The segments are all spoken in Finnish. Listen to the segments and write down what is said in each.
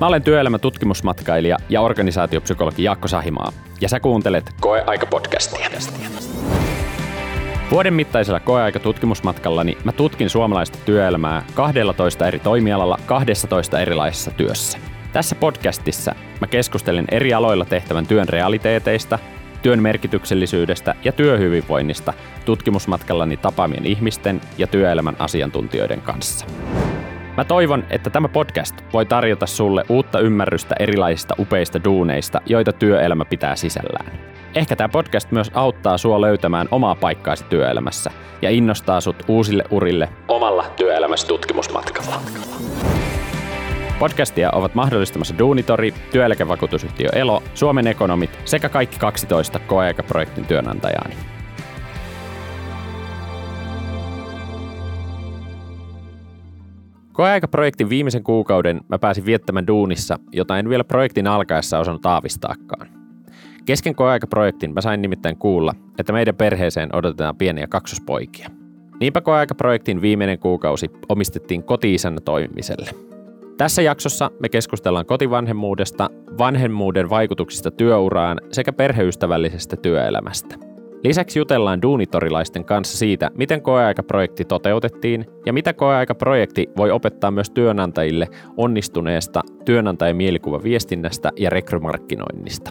Mä olen työelämä-tutkimusmatkailija ja organisaatiopsykologi Jaakko Sahimaa, ja sä kuuntelet Koeaika-podcastia. Vuoden mittaisella koeaika-tutkimusmatkallani mä tutkin suomalaista työelämää 12 eri toimialalla 12 erilaisessa työssä. Tässä podcastissa mä keskustelen eri aloilla tehtävän työn realiteeteista, työn merkityksellisyydestä ja työhyvinvoinnista tutkimusmatkallani tapaamien ihmisten ja työelämän asiantuntijoiden kanssa. Mä toivon, että tämä podcast voi tarjota sulle uutta ymmärrystä erilaisista upeista duuneista, joita työelämä pitää sisällään. Ehkä tämä podcast myös auttaa sua löytämään omaa paikkaasi työelämässä ja innostaa sut uusille urille omalla työelämässä tutkimusmatkalla. Podcastia ovat mahdollistamassa Duunitori, työeläkevakuutusyhtiö Elo, Suomen ekonomit sekä kaikki 12 koeaikaprojektin työnantajaani. Koeaikaprojektin viimeisen kuukauden mä pääsin viettämään duunissa, jota en vielä projektin alkaessa osannut aavistaakaan. Kesken koeaikaprojektin mä sain nimittäin kuulla, että meidän perheeseen odotetaan pieniä kaksospoikia. Niinpä koeaikaprojektin viimeinen kuukausi omistettiin koti toimimiselle. Tässä jaksossa me keskustellaan kotivanhemmuudesta, vanhemmuuden vaikutuksista työuraan sekä perheystävällisestä työelämästä – Lisäksi jutellaan duunitorilaisten kanssa siitä, miten koeaikaprojekti toteutettiin ja mitä koeaikaprojekti voi opettaa myös työnantajille onnistuneesta työnantajan viestinnästä ja rekrymarkkinoinnista.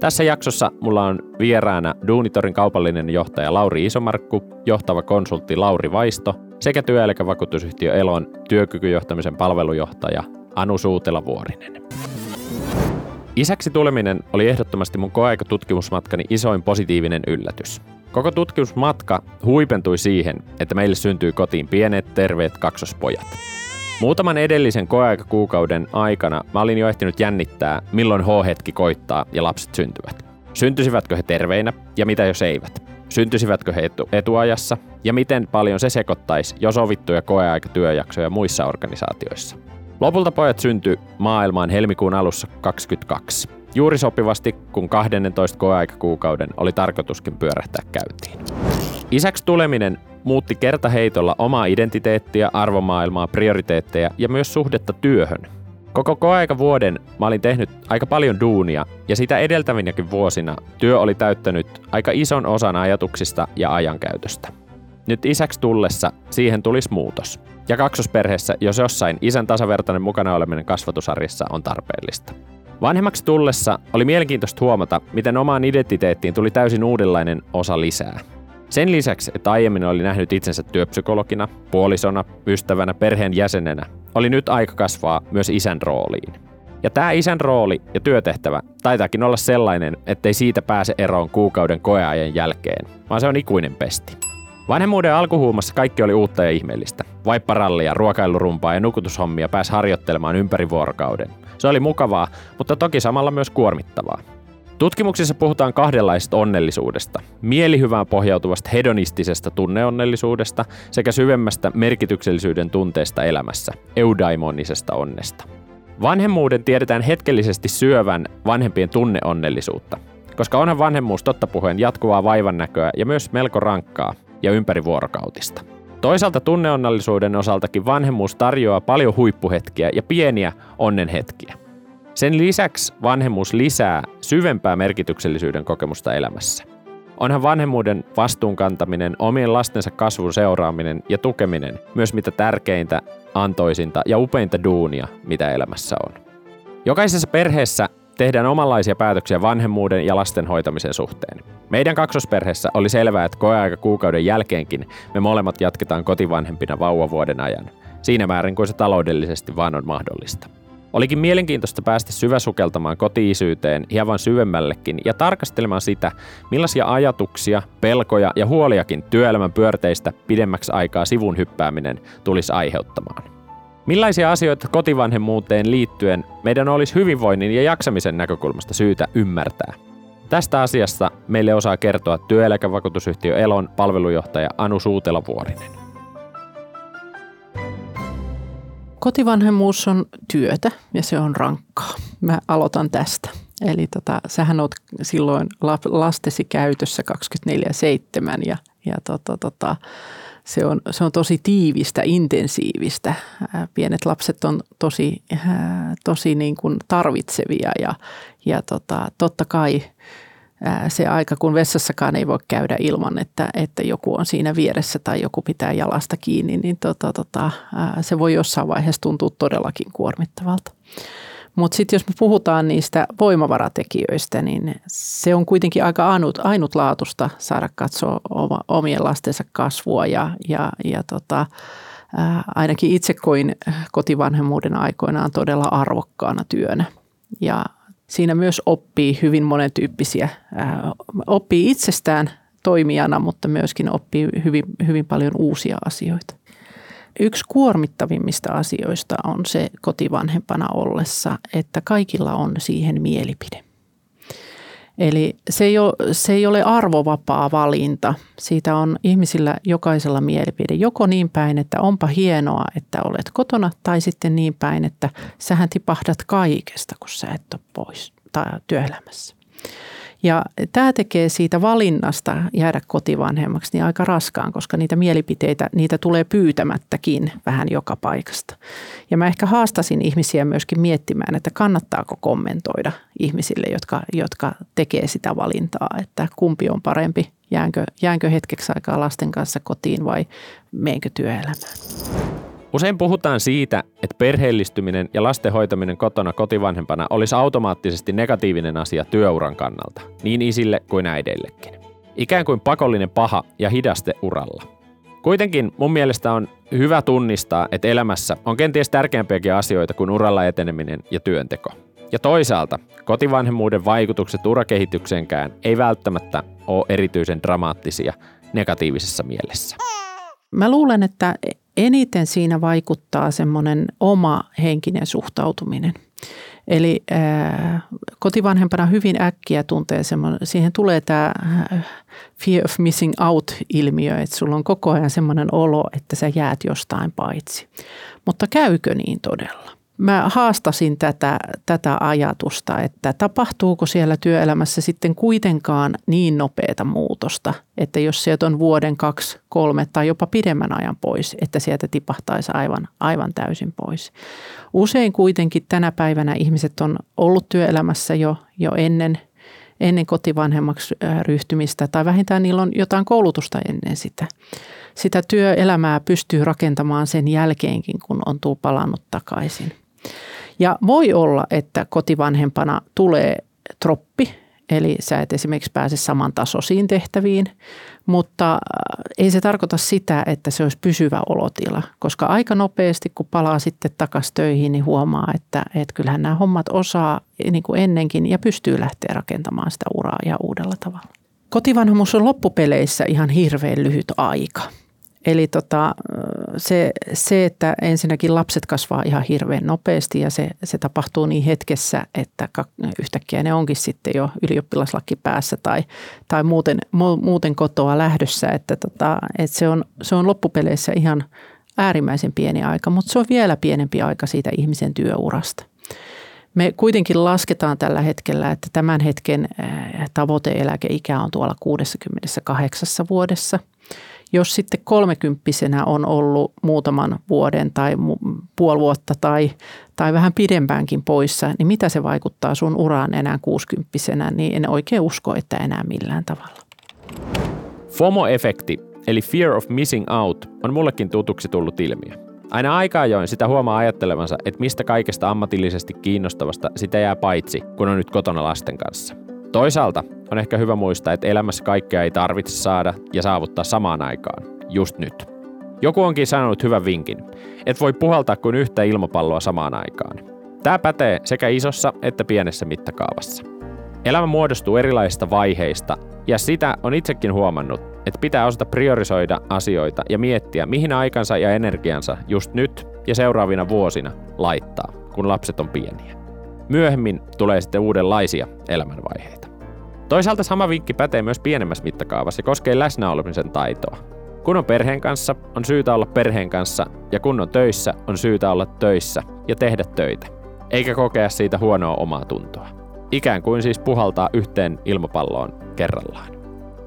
Tässä jaksossa mulla on vieraana Duunitorin kaupallinen johtaja Lauri Isomarkku, johtava konsultti Lauri Vaisto sekä työeläkevakuutusyhtiö Elon työkykyjohtamisen palvelujohtaja Anu Suutela-Vuorinen. Isäksi tuleminen oli ehdottomasti mun koeaikatutkimusmatkani isoin positiivinen yllätys. Koko tutkimusmatka huipentui siihen, että meille syntyi kotiin pienet, terveet kaksospojat. Muutaman edellisen koeaikakuukauden aikana mä olin jo ehtinyt jännittää, milloin H-hetki koittaa ja lapset syntyvät. Syntyisivätkö he terveinä ja mitä jos eivät? Syntyisivätkö he etu- etuajassa ja miten paljon se sekoittaisi jo sovittuja koeaikatyöjaksoja muissa organisaatioissa? Lopulta pojat syntyi maailmaan helmikuun alussa 22. Juuri sopivasti, kun 12 koeaikakuukauden oli tarkoituskin pyörähtää käyntiin. Isäksi tuleminen muutti kertaheitolla omaa identiteettiä, arvomaailmaa, prioriteetteja ja myös suhdetta työhön. Koko koeaika vuoden mä olin tehnyt aika paljon duunia ja sitä edeltävinäkin vuosina työ oli täyttänyt aika ison osan ajatuksista ja ajankäytöstä. Nyt isäksi tullessa siihen tulisi muutos. Ja kaksosperheessä, jos jossain, isän tasavertainen mukana oleminen kasvatusarjessa on tarpeellista. Vanhemmaksi tullessa oli mielenkiintoista huomata, miten omaan identiteettiin tuli täysin uudenlainen osa lisää. Sen lisäksi, että aiemmin oli nähnyt itsensä työpsykologina, puolisona, ystävänä, perheen jäsenenä, oli nyt aika kasvaa myös isän rooliin. Ja tämä isän rooli ja työtehtävä taitaakin olla sellainen, ettei siitä pääse eroon kuukauden koeajan jälkeen, vaan se on ikuinen pesti. Vanhemmuuden alkuhuumassa kaikki oli uutta ja ihmeellistä. Vaipparallia, ruokailurumpaa ja nukutushommia pääsi harjoittelemaan ympäri vuorokauden. Se oli mukavaa, mutta toki samalla myös kuormittavaa. Tutkimuksissa puhutaan kahdenlaisesta onnellisuudesta. Mielihyvään pohjautuvasta hedonistisesta tunneonnellisuudesta sekä syvemmästä merkityksellisyyden tunteesta elämässä, eudaimonisesta onnesta. Vanhemmuuden tiedetään hetkellisesti syövän vanhempien tunneonnellisuutta, koska onhan vanhemmuus totta puheen jatkuvaa vaivannäköä ja myös melko rankkaa, ja ympärivuorokautista. Toisaalta tunneonnallisuuden osaltakin vanhemmuus tarjoaa paljon huippuhetkiä ja pieniä onnenhetkiä. Sen lisäksi vanhemmuus lisää syvempää merkityksellisyyden kokemusta elämässä. Onhan vanhemmuuden vastuunkantaminen, omien lastensa kasvun seuraaminen ja tukeminen myös mitä tärkeintä, antoisinta ja upeinta duunia, mitä elämässä on. Jokaisessa perheessä tehdään omanlaisia päätöksiä vanhemmuuden ja lasten hoitamisen suhteen. Meidän kaksosperheessä oli selvää, että koeaika kuukauden jälkeenkin me molemmat jatketaan kotivanhempina vauvavuoden ajan, siinä määrin kuin se taloudellisesti vaan on mahdollista. Olikin mielenkiintoista päästä syväsukeltamaan kotiisyyteen hieman syvemmällekin ja tarkastelemaan sitä, millaisia ajatuksia, pelkoja ja huoliakin työelämän pyörteistä pidemmäksi aikaa sivun hyppääminen tulisi aiheuttamaan. Millaisia asioita kotivanhemmuuteen liittyen meidän olisi hyvinvoinnin ja jaksamisen näkökulmasta syytä ymmärtää? Tästä asiasta meille osaa kertoa työeläkevakuutusyhtiö Elon palvelujohtaja Anu Suutela-Vuorinen. Kotivanhemmuus on työtä ja se on rankkaa. Mä aloitan tästä. Eli tota, sähän oot silloin lastesi käytössä 24-7 ja, ja tota, tota, se on, se on tosi tiivistä, intensiivistä. Pienet lapset on tosi, tosi niin kuin tarvitsevia ja, ja tota, totta kai se aika, kun vessassakaan ei voi käydä ilman, että, että joku on siinä vieressä tai joku pitää jalasta kiinni, niin tota, tota, se voi jossain vaiheessa tuntua todellakin kuormittavalta. Mutta sitten jos me puhutaan niistä voimavaratekijöistä, niin se on kuitenkin aika ainut, ainutlaatusta saada katsoa oma, omien lastensa kasvua ja, ja, ja tota, ää, ainakin itse koin kotivanhemmuuden aikoinaan todella arvokkaana työnä. Ja siinä myös oppii hyvin monentyyppisiä, ää, oppii itsestään toimijana, mutta myöskin oppii hyvin, hyvin paljon uusia asioita. Yksi kuormittavimmista asioista on se kotivanhempana ollessa, että kaikilla on siihen mielipide. Eli se ei, ole, se ei ole arvovapaa valinta. Siitä on ihmisillä jokaisella mielipide. Joko niin päin, että onpa hienoa, että olet kotona, tai sitten niin päin, että sähän tipahdat kaikesta, kun sä et ole pois tai työelämässä. Ja tämä tekee siitä valinnasta jäädä kotivanhemmaksi niin aika raskaan, koska niitä mielipiteitä, niitä tulee pyytämättäkin vähän joka paikasta. Ja mä ehkä haastasin ihmisiä myöskin miettimään, että kannattaako kommentoida ihmisille, jotka, jotka tekee sitä valintaa, että kumpi on parempi, jäänkö, jäänkö hetkeksi aikaa lasten kanssa kotiin vai meenkö työelämään. Usein puhutaan siitä, että perheellistyminen ja lasten hoitaminen kotona kotivanhempana olisi automaattisesti negatiivinen asia työuran kannalta, niin isille kuin äideillekin. Ikään kuin pakollinen paha ja hidaste uralla. Kuitenkin mun mielestä on hyvä tunnistaa, että elämässä on kenties tärkeämpiäkin asioita kuin uralla eteneminen ja työnteko. Ja toisaalta kotivanhemmuuden vaikutukset urakehitykseenkään ei välttämättä ole erityisen dramaattisia negatiivisessa mielessä. Mä luulen, että eniten siinä vaikuttaa semmoinen oma henkinen suhtautuminen. Eli äh, kotivanhempana hyvin äkkiä tuntee semmoinen, siihen tulee tämä äh, fear of missing out-ilmiö, että sulla on koko ajan semmoinen olo, että sä jäät jostain paitsi. Mutta käykö niin todella? Mä haastasin tätä, tätä ajatusta, että tapahtuuko siellä työelämässä sitten kuitenkaan niin nopeata muutosta, että jos sieltä on vuoden, kaksi, kolme tai jopa pidemmän ajan pois, että sieltä tipahtaisi aivan, aivan täysin pois. Usein kuitenkin tänä päivänä ihmiset on ollut työelämässä jo, jo ennen, ennen kotivanhemmaksi ryhtymistä tai vähintään niillä on jotain koulutusta ennen sitä. Sitä työelämää pystyy rakentamaan sen jälkeenkin, kun on tuu palannut takaisin. Ja voi olla, että kotivanhempana tulee troppi, eli sä et esimerkiksi pääse samantasoisiin tehtäviin, mutta äh, ei se tarkoita sitä, että se olisi pysyvä olotila, koska aika nopeasti kun palaa sitten takaisin töihin, niin huomaa, että, että kyllähän nämä hommat osaa niin kuin ennenkin ja pystyy lähteä rakentamaan sitä uraa ja uudella tavalla. Kotivanhemmuus on loppupeleissä ihan hirveän lyhyt aika. Eli tota, se, se, että ensinnäkin lapset kasvaa ihan hirveän nopeasti ja se, se tapahtuu niin hetkessä, että yhtäkkiä ne onkin sitten jo ylioppilaslaki päässä tai, tai muuten, muuten kotoa lähdössä. Että tota, että se, on, se on loppupeleissä ihan äärimmäisen pieni aika, mutta se on vielä pienempi aika siitä ihmisen työurasta. Me kuitenkin lasketaan tällä hetkellä, että tämän hetken tavoiteeläkeikä on tuolla 68 vuodessa – jos sitten kolmekymppisenä on ollut muutaman vuoden tai puoli vuotta tai, tai vähän pidempäänkin poissa, niin mitä se vaikuttaa sun uraan enää kuusikymppisenä, niin en oikein usko, että enää millään tavalla. FOMO-efekti, eli fear of missing out, on mullekin tutuksi tullut ilmiö. Aina aika ajoin sitä huomaa ajattelevansa, että mistä kaikesta ammatillisesti kiinnostavasta sitä jää paitsi, kun on nyt kotona lasten kanssa – Toisaalta on ehkä hyvä muistaa, että elämässä kaikkea ei tarvitse saada ja saavuttaa samaan aikaan, just nyt. Joku onkin sanonut hyvän vinkin, että voi puhaltaa kuin yhtä ilmapalloa samaan aikaan. Tämä pätee sekä isossa että pienessä mittakaavassa. Elämä muodostuu erilaisista vaiheista, ja sitä on itsekin huomannut, että pitää osata priorisoida asioita ja miettiä, mihin aikansa ja energiansa just nyt ja seuraavina vuosina laittaa, kun lapset on pieniä. Myöhemmin tulee sitten uudenlaisia elämänvaiheita. Toisaalta sama vinkki pätee myös pienemmässä mittakaavassa ja koskee läsnäolemisen taitoa. Kun on perheen kanssa, on syytä olla perheen kanssa, ja kun on töissä, on syytä olla töissä ja tehdä töitä, eikä kokea siitä huonoa omaa tuntoa. Ikään kuin siis puhaltaa yhteen ilmapalloon kerrallaan.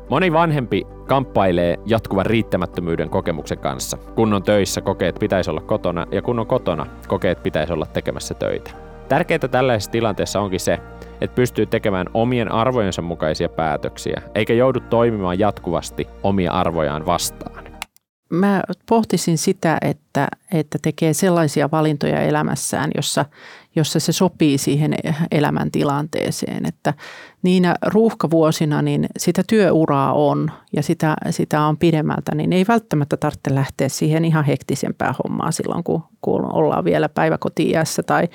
Moni vanhempi kamppailee jatkuvan riittämättömyyden kokemuksen kanssa. Kun on töissä, kokeet pitäisi olla kotona, ja kun on kotona, kokeet pitäisi olla tekemässä töitä. Tärkeintä tällaisessa tilanteessa onkin se, että pystyy tekemään omien arvojensa mukaisia päätöksiä, eikä joudu toimimaan jatkuvasti omia arvojaan vastaan. Mä pohtisin sitä, että, että tekee sellaisia valintoja elämässään, jossa, jossa se sopii siihen elämäntilanteeseen. Että niinä ruuhkavuosina niin sitä työuraa on ja sitä, sitä on pidemmältä, niin ei välttämättä tarvitse lähteä siihen ihan hektisempään hommaan silloin, kun, kun ollaan vielä päiväkotiiässä tai,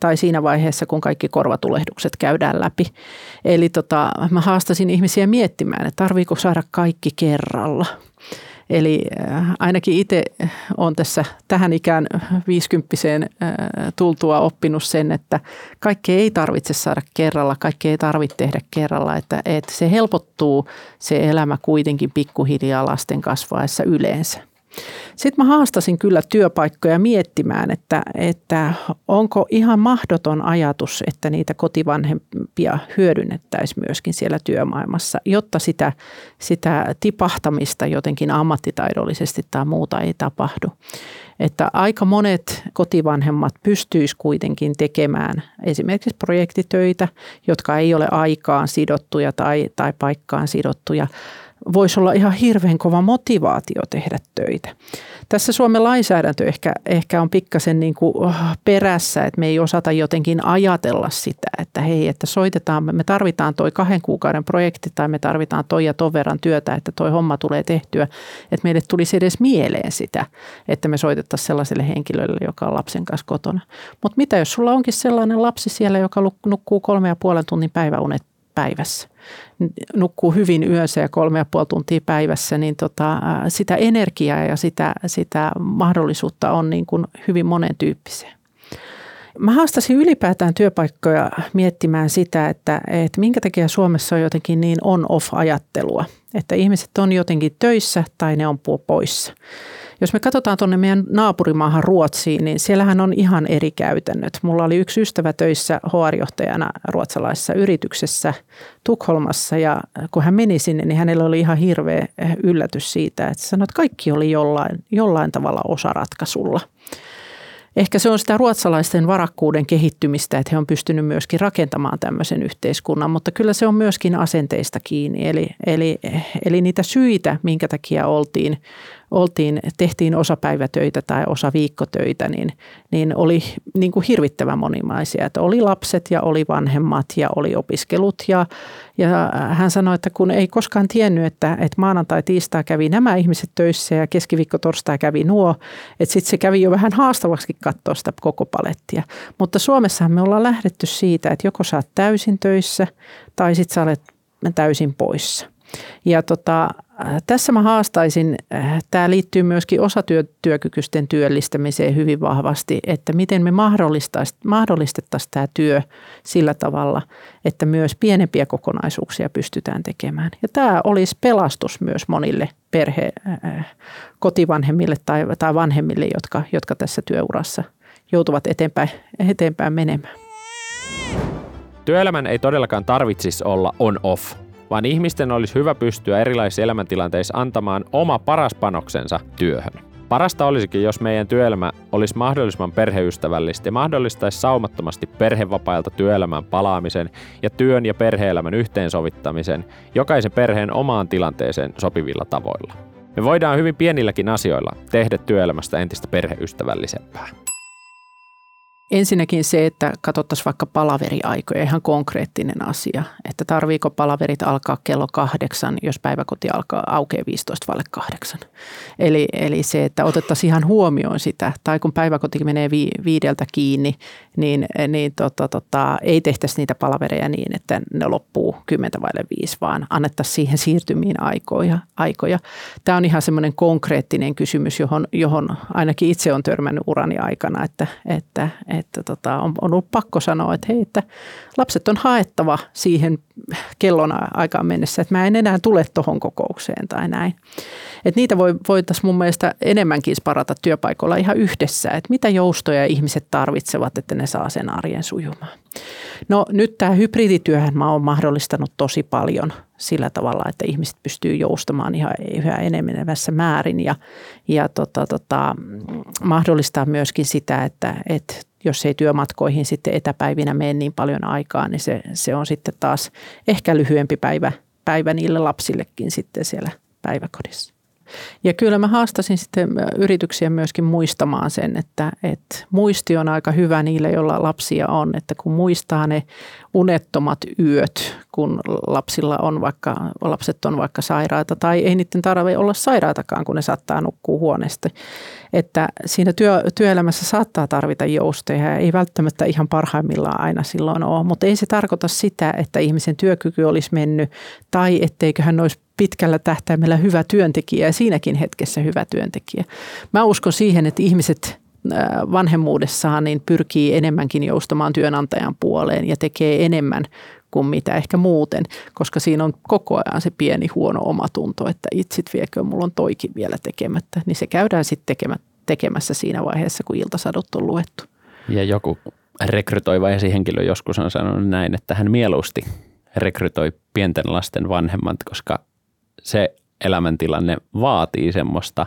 tai siinä vaiheessa, kun kaikki korvatulehdukset käydään läpi. Eli tota, mä haastasin ihmisiä miettimään, että tarviiko saada kaikki kerralla – Eli äh, ainakin itse olen tässä tähän ikään viisikymppiseen äh, tultua oppinut sen, että kaikkea ei tarvitse saada kerralla, kaikkea ei tarvitse tehdä kerralla, että, että se helpottuu se elämä kuitenkin pikkuhiljaa lasten kasvaessa yleensä. Sitten mä haastasin kyllä työpaikkoja miettimään, että, että onko ihan mahdoton ajatus, että niitä kotivanhempia hyödynnettäisiin myöskin siellä työmaailmassa, jotta sitä, sitä tipahtamista jotenkin ammattitaidollisesti tai muuta ei tapahdu. Että aika monet kotivanhemmat pystyisivät kuitenkin tekemään esimerkiksi projektitöitä, jotka ei ole aikaan sidottuja tai, tai paikkaan sidottuja, voisi olla ihan hirveän kova motivaatio tehdä töitä. Tässä Suomen lainsäädäntö ehkä, ehkä on pikkasen niin kuin oh, perässä, että me ei osata jotenkin ajatella sitä, että hei, että soitetaan, me tarvitaan toi kahden kuukauden projekti tai me tarvitaan toi ja ton verran työtä, että toi homma tulee tehtyä, että meille tulisi edes mieleen sitä, että me soitettaisiin sellaiselle henkilölle, joka on lapsen kanssa kotona. Mutta mitä jos sulla onkin sellainen lapsi siellä, joka nukkuu kolme ja puolen tunnin päiväunet päivässä, nukkuu hyvin yössä ja kolme ja puoli tuntia päivässä, niin tota, sitä energiaa ja sitä, sitä mahdollisuutta on niin kuin hyvin monen tyyppiseen. Mä haastasin ylipäätään työpaikkoja miettimään sitä, että, että minkä takia Suomessa on jotenkin niin on-off-ajattelua, että ihmiset on jotenkin töissä tai ne on poissa. Jos me katsotaan tuonne meidän naapurimaahan Ruotsiin, niin siellähän on ihan eri käytännöt. Mulla oli yksi ystävä töissä HR-johtajana ruotsalaisessa yrityksessä Tukholmassa ja kun hän meni sinne, niin hänellä oli ihan hirveä yllätys siitä, että sanoi, että kaikki oli jollain, jollain tavalla osaratkaisulla. Ehkä se on sitä ruotsalaisten varakkuuden kehittymistä, että he on pystynyt myöskin rakentamaan tämmöisen yhteiskunnan, mutta kyllä se on myöskin asenteista kiinni. Eli, eli, eli niitä syitä, minkä takia oltiin oltiin, tehtiin osapäivätöitä tai osa viikkotöitä, niin, niin oli niin kuin hirvittävän monimaisia. Että oli lapset ja oli vanhemmat ja oli opiskelut ja, ja hän sanoi, että kun ei koskaan tiennyt, että, että maanantai, tiistai kävi nämä ihmiset töissä ja keskiviikko, torstai kävi nuo, että sitten se kävi jo vähän haastavaksi katsoa sitä koko palettia. Mutta Suomessahan me ollaan lähdetty siitä, että joko sä oot täysin töissä tai sitten sä olet täysin poissa. Ja tota, tässä mä haastaisin, tämä liittyy myöskin osatyökykyisten työllistämiseen hyvin vahvasti, että miten me mahdollistettaisiin tämä työ sillä tavalla, että myös pienempiä kokonaisuuksia pystytään tekemään. Ja tämä olisi pelastus myös monille perhe, kotivanhemmille tai, tai vanhemmille, jotka, jotka tässä työurassa joutuvat eteenpäin, eteenpäin menemään. Työelämän ei todellakaan tarvitsisi olla on-off vaan ihmisten olisi hyvä pystyä erilaisissa elämäntilanteissa antamaan oma paras panoksensa työhön. Parasta olisikin, jos meidän työelämä olisi mahdollisimman perheystävällistä ja mahdollistaisi saumattomasti perhevapailta työelämän palaamisen ja työn ja perheelämän yhteensovittamisen jokaisen perheen omaan tilanteeseen sopivilla tavoilla. Me voidaan hyvin pienilläkin asioilla tehdä työelämästä entistä perheystävällisempää. Ensinnäkin se, että katsottaisiin vaikka palaveriaikoja, ihan konkreettinen asia, että tarviiko palaverit alkaa kello kahdeksan, jos päiväkoti alkaa aukeaa 15 vaille kahdeksan. Eli, eli se, että otettaisiin ihan huomioon sitä, tai kun päiväkoti menee vi, viideltä kiinni, niin, niin tota, tota, ei tehtäisi niitä palavereja niin, että ne loppuu kymmentä vaille viisi, vaan annettaisiin siihen siirtymiin aikoja. aikoja. Tämä on ihan semmoinen konkreettinen kysymys, johon, johon ainakin itse on törmännyt urani aikana, että, että, että tota, on, on ollut pakko sanoa, että hei, että lapset on haettava siihen kellona aikaan mennessä, että mä en enää tule tuohon kokoukseen tai näin. Et niitä voi, voitaisiin mun mielestä enemmänkin sparata työpaikoilla ihan yhdessä, että mitä joustoja ihmiset tarvitsevat, että ne saa sen arjen sujumaan. No nyt tämä hybridityöhän mä oon mahdollistanut tosi paljon sillä tavalla, että ihmiset pystyy joustamaan ihan yhä enenevässä määrin ja, ja tota, tota, mahdollistaa myöskin sitä, että, että jos ei työmatkoihin sitten etäpäivinä mene niin paljon aikaa, niin se, se on sitten taas ehkä lyhyempi päivä, päivä niille lapsillekin sitten siellä päiväkodissa. Ja kyllä mä haastasin sitten yrityksiä myöskin muistamaan sen, että, että muisti on aika hyvä niille, joilla lapsia on, että kun muistaa ne unettomat yöt, kun lapsilla on vaikka, lapset on vaikka sairaita tai ei niiden tarvitse olla sairaatakaan, kun ne saattaa nukkua huoneesta. Että siinä työ, työelämässä saattaa tarvita joustoja ei välttämättä ihan parhaimmillaan aina silloin ole, mutta ei se tarkoita sitä, että ihmisen työkyky olisi mennyt tai etteikö hän olisi pitkällä tähtäimellä hyvä työntekijä ja siinäkin hetkessä hyvä työntekijä. Mä uskon siihen, että ihmiset vanhemmuudessaan niin pyrkii enemmänkin joustamaan työnantajan puoleen ja tekee enemmän kuin mitä ehkä muuten, koska siinä on koko ajan se pieni huono omatunto, että itsit viekö, mulla on toikin vielä tekemättä, niin se käydään sitten tekemässä siinä vaiheessa, kun iltasadot on luettu. Ja joku rekrytoiva esihenkilö joskus on sanonut näin, että hän mieluusti rekrytoi pienten lasten vanhemmat, koska se elämäntilanne vaatii semmoista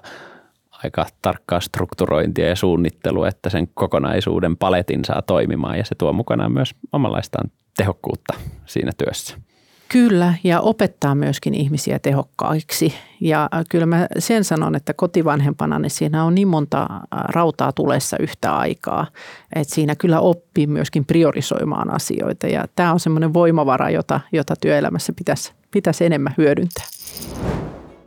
aika tarkkaa strukturointia ja suunnittelua, että sen kokonaisuuden paletin saa toimimaan ja se tuo mukanaan myös omanlaistaan tehokkuutta siinä työssä. Kyllä, ja opettaa myöskin ihmisiä tehokkaiksi. Ja kyllä mä sen sanon, että kotivanhempana niin siinä on niin monta rautaa tulessa yhtä aikaa, että siinä kyllä oppii myöskin priorisoimaan asioita. Ja tämä on semmoinen voimavara, jota, jota työelämässä pitäisi, pitäisi enemmän hyödyntää.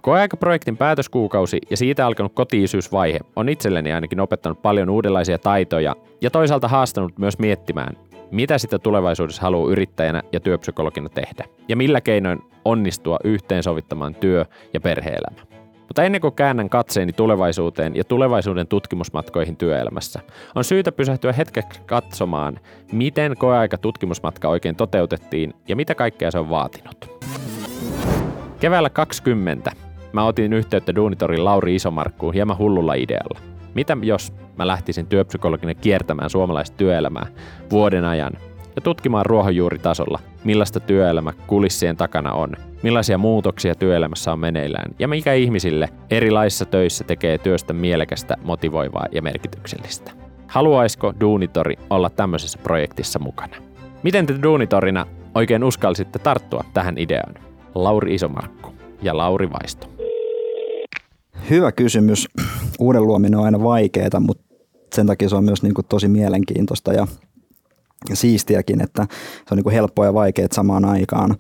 Koeaikaprojektin päätöskuukausi ja siitä alkanut kotiisyysvaihe on itselleni ainakin opettanut paljon uudenlaisia taitoja ja toisaalta haastanut myös miettimään, mitä sitä tulevaisuudessa haluaa yrittäjänä ja työpsykologina tehdä ja millä keinoin onnistua yhteensovittamaan työ- ja perheelämä. Mutta ennen kuin käännän katseeni tulevaisuuteen ja tulevaisuuden tutkimusmatkoihin työelämässä, on syytä pysähtyä hetkeksi katsomaan, miten koeaika tutkimusmatka oikein toteutettiin ja mitä kaikkea se on vaatinut. Keväällä 20 mä otin yhteyttä Duunitorin Lauri Isomarkkuun hieman hullulla idealla. Mitä jos mä lähtisin työpsykologina kiertämään suomalaista työelämää vuoden ajan ja tutkimaan ruohonjuuritasolla, millaista työelämä kulissien takana on, millaisia muutoksia työelämässä on meneillään ja mikä ihmisille erilaisissa töissä tekee työstä mielekästä, motivoivaa ja merkityksellistä. Haluaisiko Duunitori olla tämmöisessä projektissa mukana? Miten te Duunitorina oikein uskalsitte tarttua tähän ideaan? Lauri Isomarkku ja Lauri Vaisto. Hyvä kysymys. Uuden luominen on aina vaikeaa, mutta sen takia se on myös niin kuin tosi mielenkiintoista ja siistiäkin, että se on niin kuin helppoa ja vaikeaa samaan aikaan.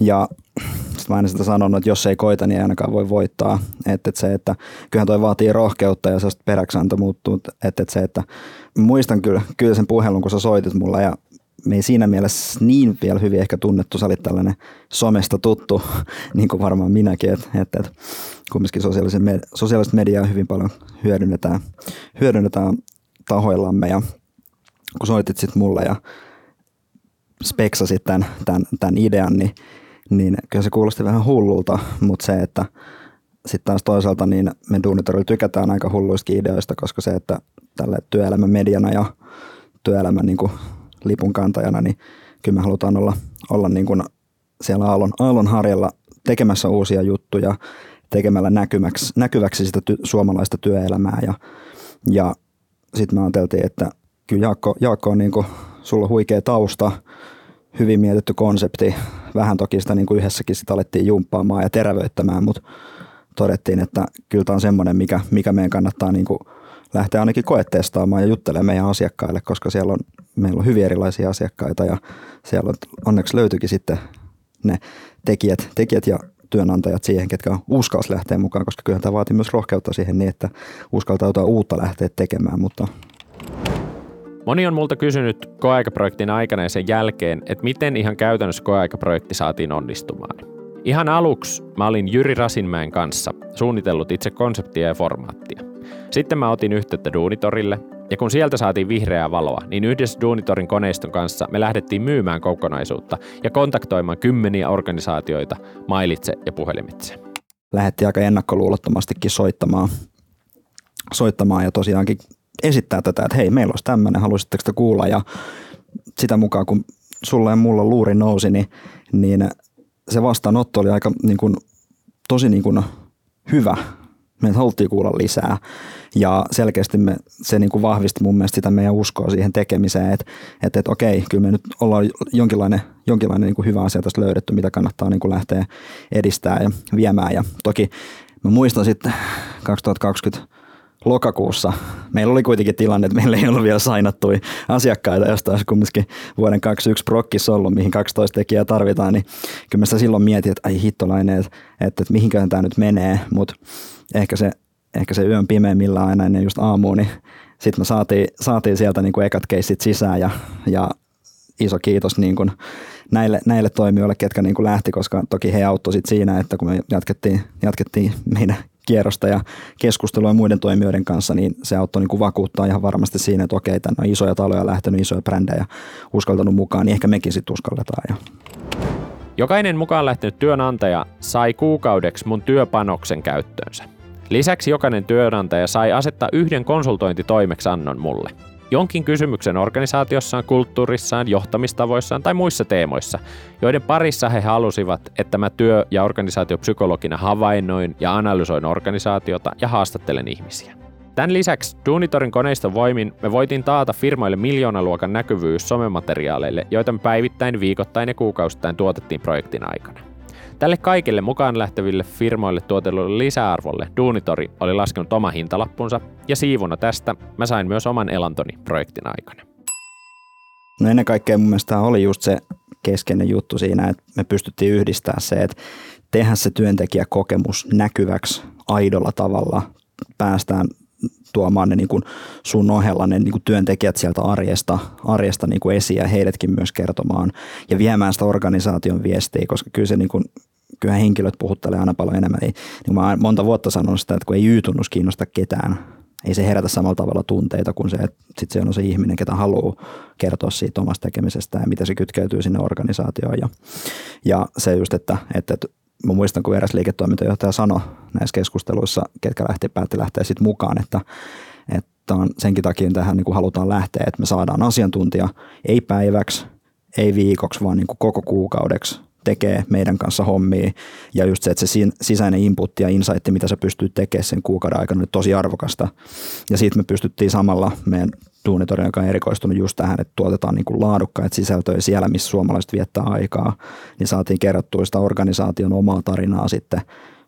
Ja sitten mä aina sitä sanonut, että jos ei koita, niin ei ainakaan voi voittaa. Että, että se, että kyllähän toi vaatii rohkeutta ja peräksanta muuttuu. Että, että se, että muistan kyllä, kyllä sen puhelun, kun sä soitit mulla ja me ei siinä mielessä niin vielä hyvin ehkä tunnettu, sä olit tällainen somesta tuttu, niin kuin varmaan minäkin, että, että, että kumminkin sosiaalisen, sosiaalista mediaa hyvin paljon hyödynnetään, hyödynnetään tahoillamme. Ja kun soitit sitten mulle ja speksasit tämän, tämän, tämän idean, niin, niin kyllä se kuulosti vähän hullulta, mutta se, että sitten taas toisaalta niin me duunitorilla tykätään aika hulluista ideoista, koska se, että tälle työelämän mediana ja työelämän niin kuin lipun kantajana, niin kyllä me halutaan olla, olla niin kuin siellä aallon, aallon harjalla tekemässä uusia juttuja, tekemällä näkyväksi, näkyväksi sitä ty, suomalaista työelämää. Ja, ja sitten me ajateltiin, että kyllä Jaakko, Jaakko on niin kuin, sulla huikea tausta, hyvin mietitty konsepti, vähän toki sitä niin kuin yhdessäkin sitä alettiin jumppaamaan ja terävöittämään, mutta todettiin, että kyllä tämä on semmoinen, mikä, mikä meidän kannattaa niin kuin lähteä ainakin koetestaamaan ja juttelemaan meidän asiakkaille, koska siellä on, meillä on hyvin erilaisia asiakkaita ja siellä on, onneksi löytyikin sitten ne tekijät, tekijät ja työnantajat siihen, ketkä uskalsi lähteä mukaan, koska kyllä tämä vaatii myös rohkeutta siihen niin, että uskaltaa jotain uutta lähteä tekemään, mutta Moni on multa kysynyt koeaikaprojektin aikana ja sen jälkeen, että miten ihan käytännössä koeaikaprojekti saatiin onnistumaan. Ihan aluksi mä olin Jyri Rasinmäen kanssa suunnitellut itse konseptia ja formaattia. Sitten mä otin yhteyttä Duunitorille, ja kun sieltä saatiin vihreää valoa, niin yhdessä Duunitorin koneiston kanssa me lähdettiin myymään kokonaisuutta ja kontaktoimaan kymmeniä organisaatioita mailitse ja puhelimitse. Lähettiin aika ennakkoluulottomastikin soittamaan, soittamaan ja tosiaankin esittää tätä, että hei, meillä olisi tämmöinen, haluaisitteko te kuulla ja sitä mukaan, kun sulla ja mulla luuri nousi, niin, niin se vastaanotto oli aika niin kuin, tosi niin kuin, hyvä. Me haluttiin kuulla lisää ja selkeästi me, se niin kuin vahvisti mun mielestä sitä meidän uskoa siihen tekemiseen, että, että, että okei, kyllä me nyt ollaan jonkinlainen, jonkinlainen niin kuin hyvä asia tästä löydetty, mitä kannattaa niin kuin lähteä edistämään ja viemään. Ja toki mä muistan sitten 2020 lokakuussa meillä oli kuitenkin tilanne, että meillä ei ollut vielä sainattui asiakkaita, josta olisi kumminkin vuoden 2021 prokkissa ollut, mihin 12 tekijää tarvitaan, niin kyllä mä sitä silloin mietin, että ai hittolainen, että, että, että mihinkään tämä nyt menee, mutta ehkä se, ehkä se yön pimeimmillä aina ennen just aamuun, niin sitten me saatiin, saatiin sieltä niin kuin ekat keissit sisään ja, ja iso kiitos niin kuin näille, näille toimijoille, ketkä niin kuin lähti, koska toki he auttoivat siinä, että kun me jatkettiin, jatkettiin meidän kierrosta ja keskustelua muiden toimijoiden kanssa, niin se auttoi niin kuin vakuuttaa ihan varmasti siinä, että okei, tänne on isoja taloja lähtenyt, isoja brändejä uskaltanut mukaan, niin ehkä mekin sitten uskalletaan. Ja. Jokainen mukaan lähtenyt työnantaja sai kuukaudeksi mun työpanoksen käyttöönsä. Lisäksi jokainen työnantaja sai asettaa yhden konsultointitoimeksannon mulle – jonkin kysymyksen organisaatiossaan, kulttuurissaan, johtamistavoissaan tai muissa teemoissa, joiden parissa he halusivat, että mä työ- ja organisaatiopsykologina havainnoin ja analysoin organisaatiota ja haastattelen ihmisiä. Tämän lisäksi Duunitorin koneiston voimin me voitiin taata firmoille miljoonaluokan näkyvyys somemateriaaleille, joita me päivittäin, viikoittain ja kuukausittain tuotettiin projektin aikana. Tälle kaikille mukaan lähteville firmoille tuotelulle lisäarvolle Duunitori oli laskenut oma hintalappunsa ja siivuna tästä mä sain myös oman elantoni projektin aikana. No ennen kaikkea mun mielestä oli just se keskeinen juttu siinä, että me pystyttiin yhdistämään se, että tehdä se työntekijäkokemus näkyväksi aidolla tavalla, päästään tuomaan ne niin kuin sun ohella ne niin kuin työntekijät sieltä arjesta, arjesta niin kuin esiin ja heidätkin myös kertomaan ja viemään sitä organisaation viestiä, koska kyllä se niin kuin kyllä henkilöt puhuttelee aina paljon enemmän. Niin, niin mä oon monta vuotta sanonut sitä, että kun ei Y-tunnus kiinnosta ketään, ei se herätä samalla tavalla tunteita kuin se, että sit se on se ihminen, ketä haluaa kertoa siitä omasta tekemisestä ja miten se kytkeytyy sinne organisaatioon. Ja, ja se just, että, että, että mä muistan, kun eräs liiketoimintajohtaja sanoi näissä keskusteluissa, ketkä lähti, päätti lähteä sitten mukaan, että, että on senkin takia tähän niin kuin halutaan lähteä, että me saadaan asiantuntija ei päiväksi, ei viikoksi, vaan niin kuin koko kuukaudeksi tekee meidän kanssa hommia. Ja just se, että se sisäinen input ja insight, mitä sä pystyt tekemään sen kuukauden aikana, on tosi arvokasta. Ja siitä me pystyttiin samalla meidän duunitori, joka on erikoistunut just tähän, että tuotetaan niin kuin laadukkaita sisältöjä siellä, missä suomalaiset viettää aikaa, niin saatiin kerrottua sitä organisaation omaa tarinaa sitten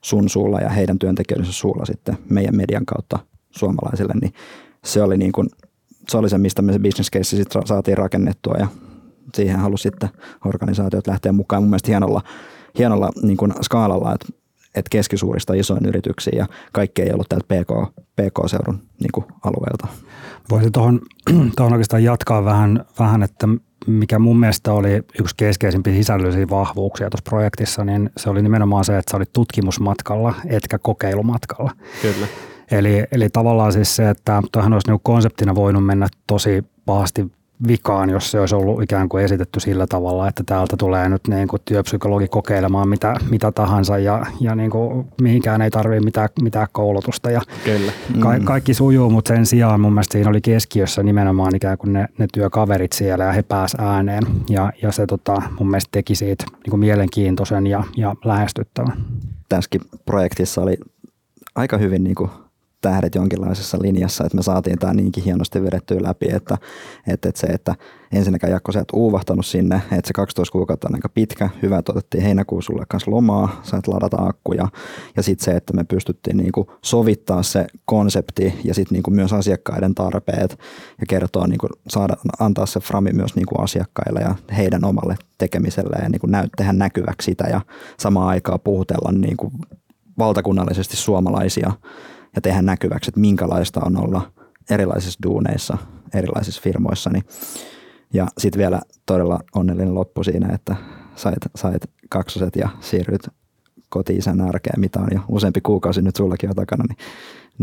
sun suulla ja heidän työntekijöidensä suulla sitten meidän median kautta suomalaisille, niin se oli, niin kuin, se, oli se, mistä me se business case sitten saatiin rakennettua ja siihen halusi sitten organisaatiot lähteä mukaan mun mielestä hienolla, hienolla niin kuin skaalalla, että, että keskisuurista isoin yrityksiin ja kaikki ei ollut täältä PK, PK-seudun niin kuin alueelta. Voisin tuohon, tuohon oikeastaan jatkaa vähän, vähän, että mikä mun mielestä oli yksi keskeisimpiä sisällöllisiä vahvuuksia tuossa projektissa, niin se oli nimenomaan se, että sä olit tutkimusmatkalla etkä kokeilumatkalla. Kyllä. Eli, eli tavallaan siis se, että tuohan olisi niin konseptina voinut mennä tosi pahasti vikaan, jos se olisi ollut ikään kuin esitetty sillä tavalla, että täältä tulee nyt niin kuin työpsykologi kokeilemaan mitä, mitä tahansa ja, ja niin kuin mihinkään ei tarvitse mitään, mitään koulutusta. Ja Kyllä. Ka- mm. kaikki sujuu, mutta sen sijaan mun mielestä siinä oli keskiössä nimenomaan ikään kuin ne, ne työkaverit siellä ja he pääsivät ääneen ja, ja se tota, mun mielestä teki siitä niin kuin mielenkiintoisen ja, ja lähestyttävän. Tässäkin projektissa oli aika hyvin niin kuin tähdet jonkinlaisessa linjassa, että me saatiin tämä niinkin hienosti vedettyä läpi, että, että, että se, että ensinnäkään Jakko, sä et uuvahtanut sinne, että se 12 kuukautta on aika pitkä, hyvä, että otettiin heinäkuun sulle kanssa lomaa, sait ladata akkuja ja sitten se, että me pystyttiin niinku sovittaa se konsepti ja sitten niinku myös asiakkaiden tarpeet ja kertoa, niinku, saada, antaa se frami myös niinku asiakkaille ja heidän omalle tekemiselle ja niinku tehdä näkyväksi sitä ja samaan aikaan puhutella niinku valtakunnallisesti suomalaisia ja tehdä näkyväksi, että minkälaista on olla erilaisissa duuneissa, erilaisissa firmoissa. Niin, ja sitten vielä todella onnellinen loppu siinä, että sait, sait kaksoset ja siirryt koti-isän arkeen, mitä on jo useampi kuukausi nyt sullakin jo takana, niin,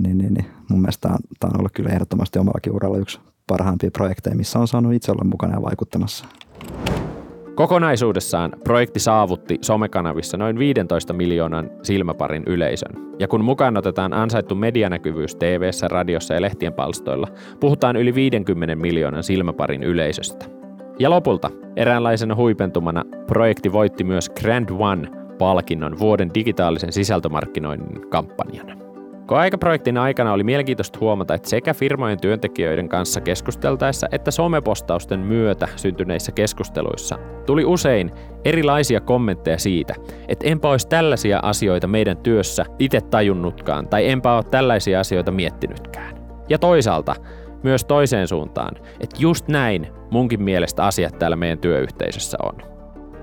niin, niin, niin mun mielestä tämä on, tämä on ollut kyllä ehdottomasti omallakin uralla yksi parhaimpia projekteja, missä on saanut itse olla mukana ja vaikuttamassa. Kokonaisuudessaan projekti saavutti somekanavissa noin 15 miljoonan silmäparin yleisön. Ja kun mukaan otetaan ansaittu medianäkyvyys tv radiossa ja lehtien palstoilla, puhutaan yli 50 miljoonan silmäparin yleisöstä. Ja lopulta, eräänlaisena huipentumana, projekti voitti myös Grand One-palkinnon vuoden digitaalisen sisältömarkkinoinnin kampanjana. Koeaikaprojektin aikana oli mielenkiintoista huomata, että sekä firmojen työntekijöiden kanssa keskusteltaessa että somepostausten myötä syntyneissä keskusteluissa tuli usein erilaisia kommentteja siitä, että enpä olisi tällaisia asioita meidän työssä itse tajunnutkaan tai enpä ole tällaisia asioita miettinytkään. Ja toisaalta myös toiseen suuntaan, että just näin munkin mielestä asiat täällä meidän työyhteisössä on.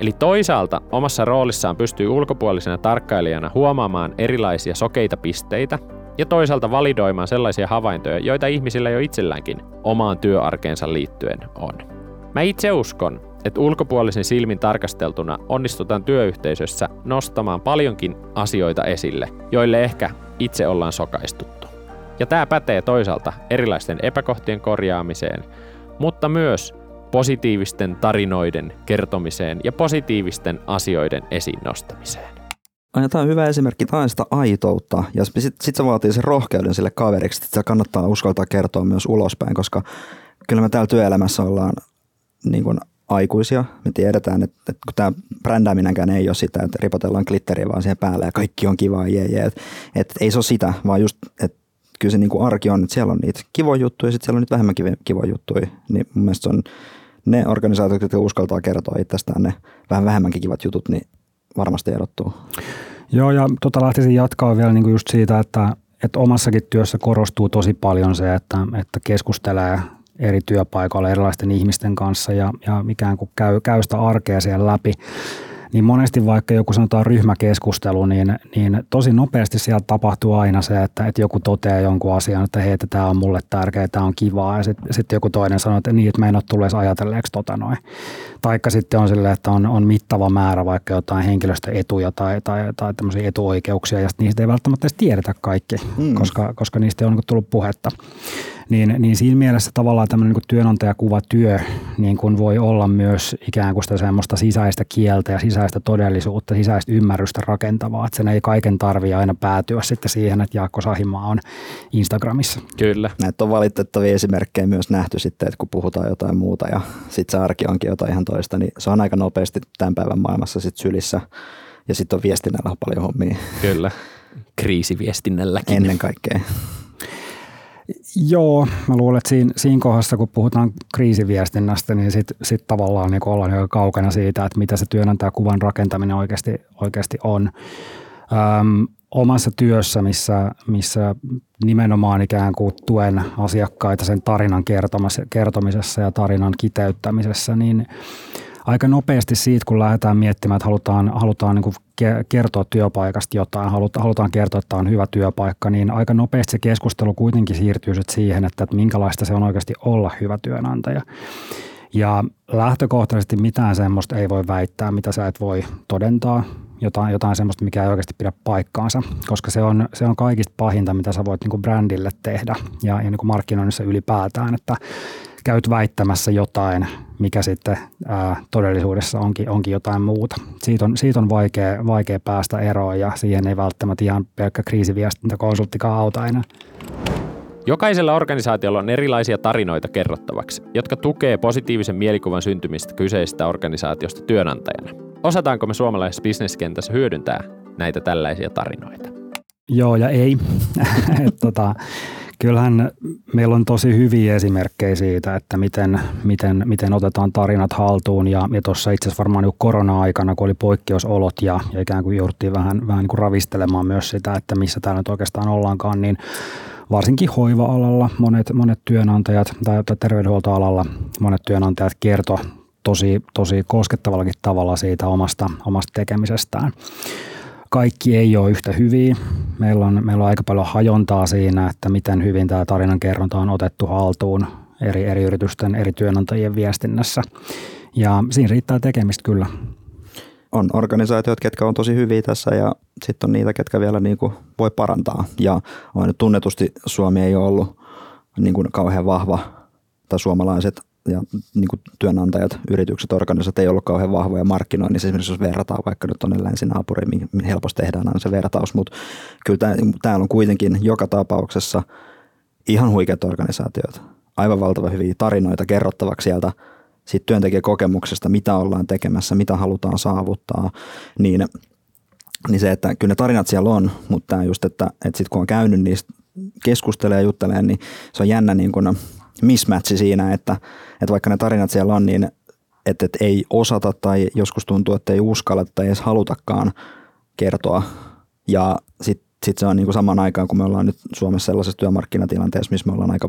Eli toisaalta omassa roolissaan pystyy ulkopuolisena tarkkailijana huomaamaan erilaisia sokeita pisteitä ja toisaalta validoimaan sellaisia havaintoja, joita ihmisillä jo itselläänkin omaan työarkeensa liittyen on. Mä itse uskon, että ulkopuolisen silmin tarkasteltuna onnistutaan työyhteisössä nostamaan paljonkin asioita esille, joille ehkä itse ollaan sokaistuttu. Ja tämä pätee toisaalta erilaisten epäkohtien korjaamiseen, mutta myös positiivisten tarinoiden kertomiseen ja positiivisten asioiden esiin nostamiseen. Aina tämä on hyvä esimerkki, tämä on sitä aitoutta ja sitten sit se vaatii sen rohkeuden sille kaveriksi, että se kannattaa uskaltaa kertoa myös ulospäin, koska kyllä me täällä työelämässä ollaan niin kuin aikuisia. Me tiedetään, että, että kun tämä brändääminenkään ei ole sitä, että ripotellaan glitteriä vaan siihen päälle ja kaikki on kivaa, jee, jee. Että, että ei se ole sitä, vaan just, että kyllä se niin kuin arki on, että siellä on niitä kivoja juttuja ja sitten siellä on niitä vähemmän kivoja juttuja. Niin mun mielestä se on ne organisaatiot, jotka uskaltaa kertoa itsestään ne vähän vähemmänkin kivat jutut, niin varmasti erottuu. Joo, ja tota lähtisin jatkaa vielä niin kuin just siitä, että, että omassakin työssä korostuu tosi paljon se, että, että keskustelee eri työpaikoilla erilaisten ihmisten kanssa ja, ja ikään kuin käy, käy sitä arkea siellä läpi niin monesti vaikka joku sanotaan ryhmäkeskustelu, niin, niin tosi nopeasti sieltä tapahtuu aina se, että, että joku toteaa jonkun asian, että hei, että tämä on mulle tärkeää, tämä on kivaa, ja sitten sit joku toinen sanoo, että niin, että me en ole tullut ajatelleeksi tota noin. Taikka sitten on silleen, että on, on mittava määrä vaikka jotain henkilöstöetuja tai, tai, tai tämmöisiä etuoikeuksia, ja niistä ei välttämättä edes tiedetä kaikki, mm. koska, koska niistä ei ole tullut puhetta niin, niin siinä mielessä tavallaan tämmöinen niin työnantajakuvatyö niin kuin voi olla myös ikään kuin sitä semmoista sisäistä kieltä ja sisäistä todellisuutta, sisäistä ymmärrystä rakentavaa, että sen ei kaiken tarvitse aina päätyä sitten siihen, että Jaakko Sahimaa on Instagramissa. Kyllä. Näitä on valitettavia esimerkkejä myös nähty sitten, että kun puhutaan jotain muuta ja sitten se arki onkin jotain ihan toista, niin se on aika nopeasti tämän päivän maailmassa sitten sylissä ja sitten on viestinnällä paljon hommia. Kyllä, kriisiviestinnälläkin. Ennen kaikkea. Joo, mä luulen, että siinä, siinä kohdassa, kun puhutaan kriisiviestinnästä, niin sitten sit tavallaan niin ollaan jo kaukana siitä, että mitä se työnantajakuvan rakentaminen oikeasti, oikeasti on. Öm, omassa työssä, missä, missä nimenomaan ikään kuin tuen asiakkaita sen tarinan kertomisessa ja tarinan kiteyttämisessä, niin aika nopeasti siitä, kun lähdetään miettimään, että halutaan, halutaan niin kuin kertoa työpaikasta jotain, halutaan, kertoa, että tämä on hyvä työpaikka, niin aika nopeasti se keskustelu kuitenkin siirtyy siihen, että, että minkälaista se on oikeasti olla hyvä työnantaja. Ja lähtökohtaisesti mitään semmoista ei voi väittää, mitä sä et voi todentaa, jotain, jotain semmoista, mikä ei oikeasti pidä paikkaansa, koska se on, se on kaikista pahinta, mitä sä voit niin kuin brändille tehdä ja, ja niin kuin markkinoinnissa ylipäätään, että käyt väittämässä jotain, mikä sitten ää, todellisuudessa onkin, onkin jotain muuta. Siitä on, siitä on vaikea, vaikea päästä eroon ja siihen ei välttämättä ihan pelkkä kriisiviestintäkonsulttikaan auta enää. Jokaisella organisaatiolla on erilaisia tarinoita kerrottavaksi, jotka tukee positiivisen mielikuvan syntymistä kyseisestä organisaatiosta työnantajana. Osataanko me suomalaisessa bisneskentässä hyödyntää näitä tällaisia tarinoita? Joo ja ei. tota, Kyllähän meillä on tosi hyviä esimerkkejä siitä, että miten, miten, miten otetaan tarinat haltuun ja, ja tuossa itse asiassa varmaan korona-aikana, kun oli poikkeusolot ja, ja ikään kuin jouduttiin vähän, vähän niin kuin ravistelemaan myös sitä, että missä täällä nyt oikeastaan ollaankaan, niin varsinkin hoiva-alalla monet, monet työnantajat tai terveydenhuoltoalalla monet työnantajat kertoi tosi, tosi koskettavallakin tavalla siitä omasta, omasta tekemisestään kaikki ei ole yhtä hyviä. Meillä on, meillä on aika paljon hajontaa siinä, että miten hyvin tämä tarinan kerronta on otettu haltuun eri, eri yritysten, eri työnantajien viestinnässä. Ja siinä riittää tekemistä kyllä. On organisaatiot, ketkä on tosi hyviä tässä ja sitten on niitä, ketkä vielä niin kuin voi parantaa. Ja on tunnetusti Suomi ei ole ollut niin kuin kauhean vahva, tai suomalaiset ja niin kuin työnantajat, yritykset, organisaatiot ei ollut kauhean vahvoja markkinoinnissa. Esimerkiksi jos verrataan vaikka nyt tuonne länsinaapuriin, mihin helposti tehdään aina se vertaus, mutta kyllä täällä on kuitenkin joka tapauksessa ihan huikeat organisaatiot. Aivan valtava hyviä tarinoita kerrottavaksi sieltä, siitä työntekijäkokemuksesta, mitä ollaan tekemässä, mitä halutaan saavuttaa, niin, niin se, että kyllä ne tarinat siellä on, mutta just, että, että sitten kun on käynyt niistä keskustelee ja juttelee, niin se on jännä niin kuin mismatchi siinä, että, että vaikka ne tarinat siellä on, niin että, että ei osata tai joskus tuntuu, että ei uskalla tai edes halutakaan kertoa. Ja sitten sit se on niin kuin aikaan, kun me ollaan nyt Suomessa sellaisessa työmarkkinatilanteessa, missä me ollaan aika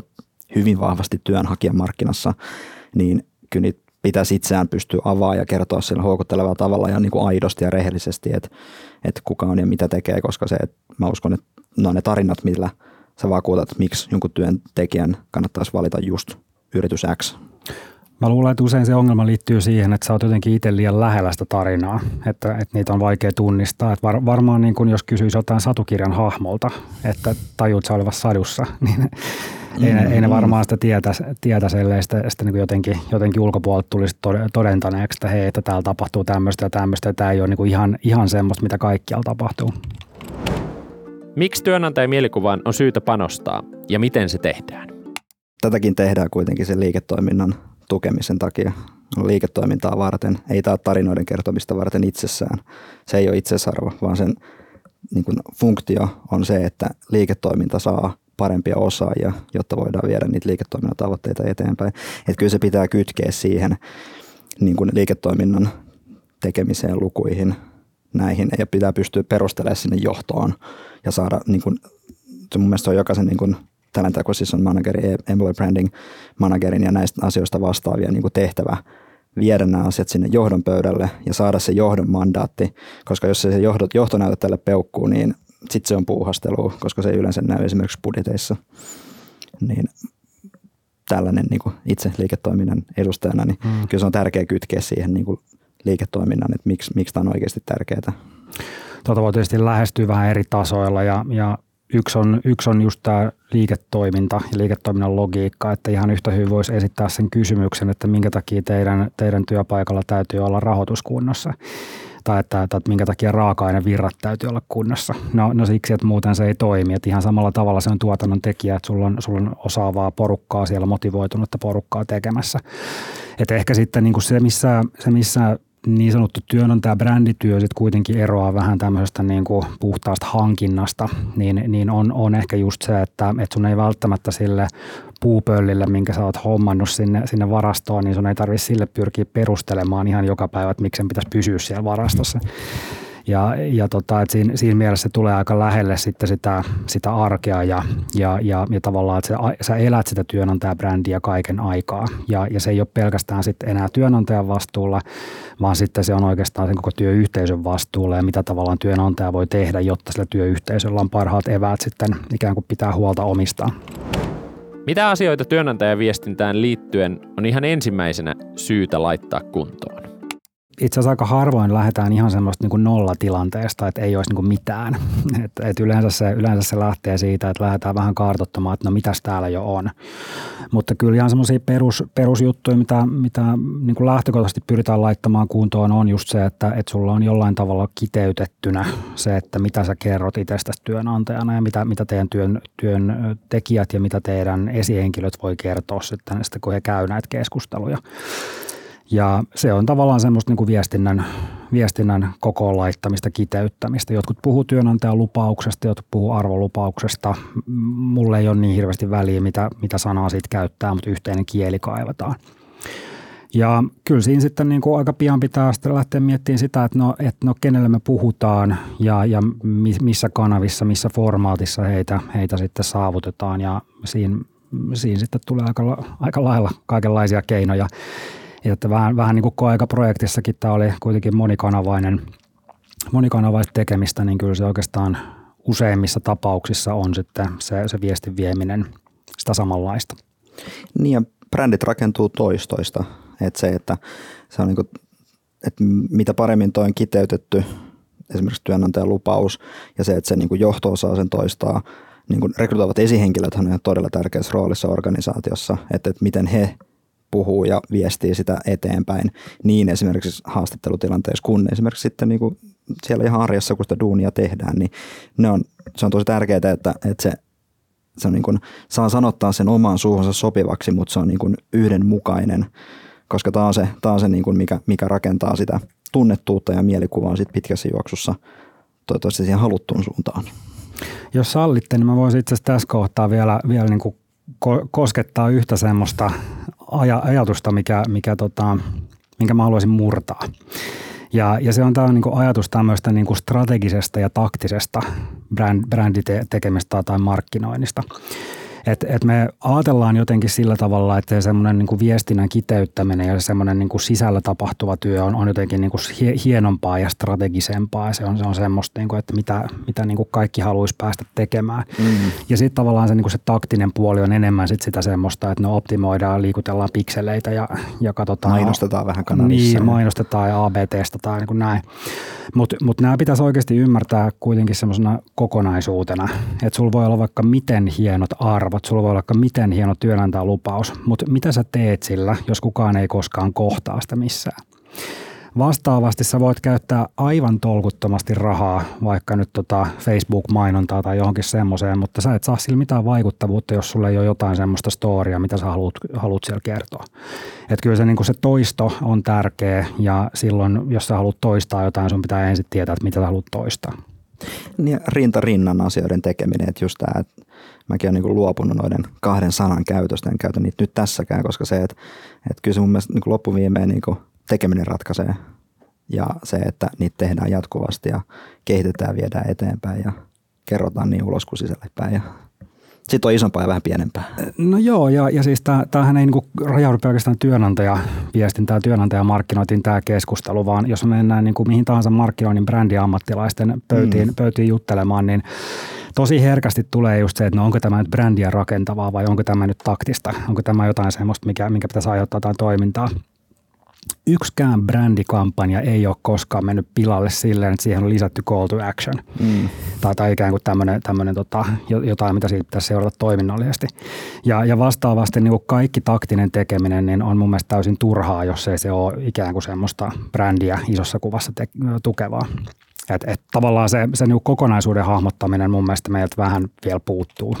hyvin vahvasti työnhakijamarkkinassa, niin kyllä niitä pitäisi itseään pystyä avaamaan ja kertoa sillä houkuttelevalla tavalla ja niin kuin aidosti ja rehellisesti, että, että kuka on ja mitä tekee, koska se, että mä uskon, että ne on ne tarinat, millä sä vakuutat, että miksi jonkun työntekijän kannattaisi valita just yritys X. Mä luulen, että usein se ongelma liittyy siihen, että sä oot jotenkin itse liian lähellä sitä tarinaa, että, että niitä on vaikea tunnistaa. Että var, varmaan niin kun jos kysyisi jotain satukirjan hahmolta, että tajuut sä olevassa sadussa, niin ei, mm-hmm. ei ne varmaan sitä tietä, tietä ellei sitä, sitä niin jotenkin, jotenkin ulkopuolelta tulisi todentaneeksi, että hei, että täällä tapahtuu tämmöistä ja tämmöistä, ja tämä ei ole niin ihan, ihan semmoista, mitä kaikkialla tapahtuu. Miksi työnantajan mielikuvaan on syytä panostaa ja miten se tehdään? Tätäkin tehdään kuitenkin sen liiketoiminnan tukemisen takia. Liiketoimintaa varten, ei tämä tarinoiden kertomista varten itsessään. Se ei ole itsesarvo, vaan sen niin kuin funktio on se, että liiketoiminta saa parempia osaajia, jotta voidaan viedä niitä liiketoiminnan tavoitteita eteenpäin. Että kyllä se pitää kytkeä siihen niin kuin liiketoiminnan tekemiseen, lukuihin, näihin ja pitää pystyä perustelemaan sinne johtoon ja saada, niin kuin, se mun mielestä on jokaisen niin kuin, talent acquisition managerin, employer branding managerin ja näistä asioista vastaavia niin kuin tehtävä viedä nämä asiat sinne johdon pöydälle ja saada se johdon mandaatti, koska jos se johto, johto näytä tälle peukkuu, niin sitten se on puuhastelua, koska se ei yleensä näy esimerkiksi budjeteissa. Niin tällainen niin kuin itse liiketoiminnan edustajana, niin mm. kyllä se on tärkeää kytkeä siihen niin kuin liiketoiminnan, että miksi, miksi tämä on oikeasti tärkeää. Tuota voi tietysti lähestyä vähän eri tasoilla ja, ja yksi, on, yksi on just tämä liiketoiminta ja liiketoiminnan logiikka, että ihan yhtä hyvin voisi esittää sen kysymyksen, että minkä takia teidän, teidän työpaikalla täytyy olla rahoituskunnossa tai että, että minkä takia raaka-ainevirrat täytyy olla kunnossa. No, no siksi, että muuten se ei toimi. Että ihan samalla tavalla se on tuotannon tekijä, että sulla on, sulla on osaavaa porukkaa siellä, motivoitunutta porukkaa tekemässä. Että ehkä sitten niin kuin se, missä, se, missä niin sanottu työnantaja brändityö sitten kuitenkin eroaa vähän tämmöisestä niin kuin puhtaasta hankinnasta, niin, niin on, on ehkä just se, että, että sun ei välttämättä sille puupöllille, minkä sä oot hommannut sinne, sinne varastoon, niin sun ei tarvitse sille pyrkiä perustelemaan ihan joka päivä, että miksi sen pitäisi pysyä siellä varastossa. Ja, ja tota, että siinä, siinä mielessä se tulee aika lähelle sitten sitä, sitä arkea ja, ja, ja, ja tavallaan, että sä, elät sitä työnantajabrändiä kaiken aikaa. Ja, ja se ei ole pelkästään sitten enää työnantajan vastuulla, vaan sitten se on oikeastaan sen koko työyhteisön vastuulla ja mitä tavallaan työnantaja voi tehdä, jotta sillä työyhteisöllä on parhaat eväät sitten ikään kuin pitää huolta omistaan. Mitä asioita työnantajaviestintään liittyen on ihan ensimmäisenä syytä laittaa kuntoon? Itse asiassa aika harvoin lähdetään ihan semmoista niin kuin nollatilanteesta, että ei olisi niin kuin mitään. Et, et yleensä, se, yleensä se lähtee siitä, että lähdetään vähän kartoittamaan, että no mitäs täällä jo on. Mutta kyllä ihan semmoisia perus, perusjuttuja, mitä, mitä niin kuin lähtökohtaisesti pyritään laittamaan kuntoon, on just se, että, että sulla on jollain tavalla kiteytettynä se, että mitä sä kerrot itsestäsi työnantajana ja mitä, mitä teidän työn, työn tekijät ja mitä teidän esihenkilöt voi kertoa sitten, sitten kun he käy näitä keskusteluja. Ja se on tavallaan semmoista niin kuin viestinnän, viestinnän kokoon laittamista, kiteyttämistä. Jotkut puhuu työnantajan lupauksesta, jotkut puhuu arvolupauksesta. Mulle ei ole niin hirveästi väliä, mitä, mitä sanaa siitä käyttää, mutta yhteinen kieli kaivataan. Ja kyllä siinä sitten niin kuin aika pian pitää sitten lähteä miettimään sitä, että no, että no kenelle me puhutaan ja, ja missä kanavissa, missä formaatissa heitä, heitä sitten saavutetaan. Ja siinä, siinä sitten tulee aika, aika lailla kaikenlaisia keinoja ja että vähän, vähän niin kuin koeaikaprojektissakin tämä oli kuitenkin monikanavainen, monikanavaista tekemistä, niin kyllä se oikeastaan useimmissa tapauksissa on sitten se, se viestin vieminen sitä samanlaista. Niin ja brändit rakentuu toistoista. Että se, että se on niin kuin, että mitä paremmin toi on kiteytetty, esimerkiksi työnantajan lupaus ja se, että se niin kuin johto osaa sen toistaa, niin kuin rekrytoivat esihenkilöt on todella tärkeässä roolissa organisaatiossa, että, että miten he puhuu ja viestii sitä eteenpäin niin esimerkiksi haastattelutilanteessa kuin esimerkiksi sitten niin kuin siellä ihan arjessa, kun sitä duunia tehdään, niin ne on, se on tosi tärkeää, että, että se, se on niin kuin, saa sanottaa sen omaan suuhunsa sopivaksi, mutta se on niin kuin yhdenmukainen koska tämä on se, tää on se niin kuin mikä, mikä rakentaa sitä tunnettuutta ja mielikuvaa sit pitkässä juoksussa toivottavasti siihen haluttuun suuntaan. Jos sallitte, niin mä voisin itse asiassa tässä kohtaa vielä, vielä niin kuin koskettaa yhtä semmoista aj- ajatusta, mikä, mikä tota, minkä mä haluaisin murtaa. Ja, ja se on tämä niin ajatus tämmöistä niin strategisesta ja taktisesta brand, bränditekemistä tai markkinoinnista. Et, et me ajatellaan jotenkin sillä tavalla, että semmoinen niin viestinnän kiteyttäminen ja semmoinen niin sisällä tapahtuva työ on, on jotenkin niin kuin hienompaa ja strategisempaa. Ja se on, se on semmoista, niin kuin, että mitä, mitä niin kuin kaikki haluaisi päästä tekemään. Mm. Ja sitten tavallaan se, niin kuin se taktinen puoli on enemmän sit sitä semmoista, että no optimoidaan, liikutellaan pikseleitä ja, ja katsotaan. Mainostetaan vähän kanavissa. Niin, mainostetaan ja AB-testataan niin kuin näin. Mutta mut nämä pitäisi oikeasti ymmärtää kuitenkin semmoisena kokonaisuutena, että sulla voi olla vaikka miten hienot arvot, sulla voi olla miten hieno työnantajalupaus, mutta mitä sä teet sillä, jos kukaan ei koskaan kohtaa sitä missään? Vastaavasti sä voit käyttää aivan tolkuttomasti rahaa, vaikka nyt tota Facebook-mainontaa tai johonkin semmoiseen, mutta sä et saa sillä mitään vaikuttavuutta, jos sulla ei ole jotain semmoista storia, mitä sä haluat, haluat siellä kertoa. Että kyllä se, niin se toisto on tärkeä ja silloin, jos sä haluat toistaa jotain, sun pitää ensin tietää, että mitä sä haluat toistaa. Niin rinta rinnan asioiden tekeminen, että just tämä, että mäkin olen niin luopunut noiden kahden sanan käytöstä, en käytä niitä nyt tässäkään, koska se, että, että kyllä se mun mielestä niin loppuviimeen niin tekeminen ratkaisee ja se, että niitä tehdään jatkuvasti ja kehitetään, viedään eteenpäin ja kerrotaan niin ulos kuin sisälle päin ja sitten on isompaa ja vähän pienempää. No joo, ja, ja siis tämähän ei niinku rajaudu pelkästään työnantajaviestintään, työnantajamarkkinointiin tämä keskustelu, vaan jos me mennään niinku mihin tahansa markkinoinnin brändiammattilaisten pöytiin, mm. pöytiin juttelemaan, niin tosi herkästi tulee just se, että no onko tämä nyt brändiä rakentavaa vai onko tämä nyt taktista, onko tämä jotain semmoista, mikä, mikä pitäisi aiheuttaa jotain toimintaa yksikään brändikampanja ei ole koskaan mennyt pilalle silleen, että siihen on lisätty call to action. Mm. Tai, tai ikään kuin tämmöinen, tämmöinen tota, jotain, mitä siitä pitäisi seurata toiminnallisesti. Ja, ja vastaavasti niin kuin kaikki taktinen tekeminen niin on mun mielestä täysin turhaa, jos ei se ole ikään kuin semmoista brändiä isossa kuvassa te- tukevaa. Et, et tavallaan se, se niin kokonaisuuden hahmottaminen mun mielestä meiltä vähän vielä puuttuu.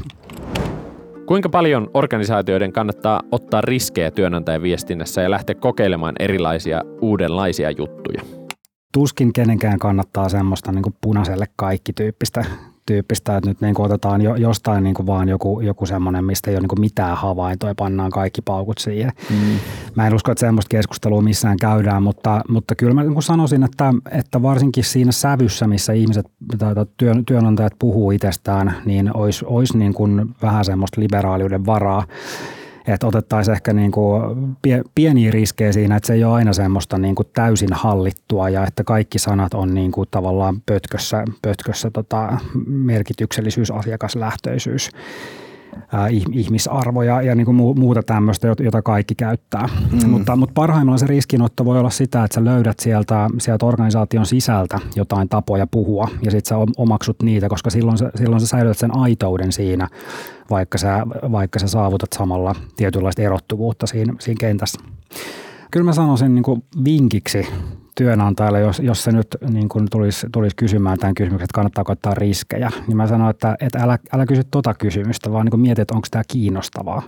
Kuinka paljon organisaatioiden kannattaa ottaa riskejä työnantajan viestinnässä ja lähteä kokeilemaan erilaisia uudenlaisia juttuja? Tuskin kenenkään kannattaa semmoista niin punaiselle kaikki tyyppistä tyyppistä, että nyt niin kuin otetaan jo, jostain niin kuin vaan joku, joku semmoinen, mistä ei ole niin kuin mitään havaintoa ja pannaan kaikki paukut siihen. Mm. Mä en usko, että semmoista keskustelua missään käydään, mutta, mutta kyllä mä niin kuin sanoisin, että, että varsinkin siinä sävyssä, missä ihmiset tai työn, työnantajat puhuu itsestään, niin olisi, olisi niin kuin vähän semmoista liberaaliuden varaa että otettaisiin ehkä niin kuin pieniä riskejä siinä, että se ei ole aina semmoista niin kuin täysin hallittua ja että kaikki sanat on niin kuin tavallaan pötkössä, pötkössä tota merkityksellisyys, asiakaslähtöisyys ihmisarvoja ja niin kuin muuta tämmöistä, jota kaikki käyttää. Mm. Mutta, mutta parhaimmillaan se riskinotto voi olla sitä, että sä löydät sieltä, sieltä organisaation sisältä jotain tapoja puhua ja sitten sä omaksut niitä, koska silloin sä, silloin sä säilytät sen aitouden siinä, vaikka sä, vaikka sä saavutat samalla tietynlaista erottuvuutta siinä, siinä kentässä. Kyllä mä sanoisin niin kuin vinkiksi työnantajalle, jos, jos se nyt niin kuin tulisi, tulisi kysymään tämän kysymyksen, että kannattaako ottaa riskejä, niin mä sanoin, että, että älä, älä kysy tota kysymystä, vaan niin mieti, että onko tämä kiinnostavaa.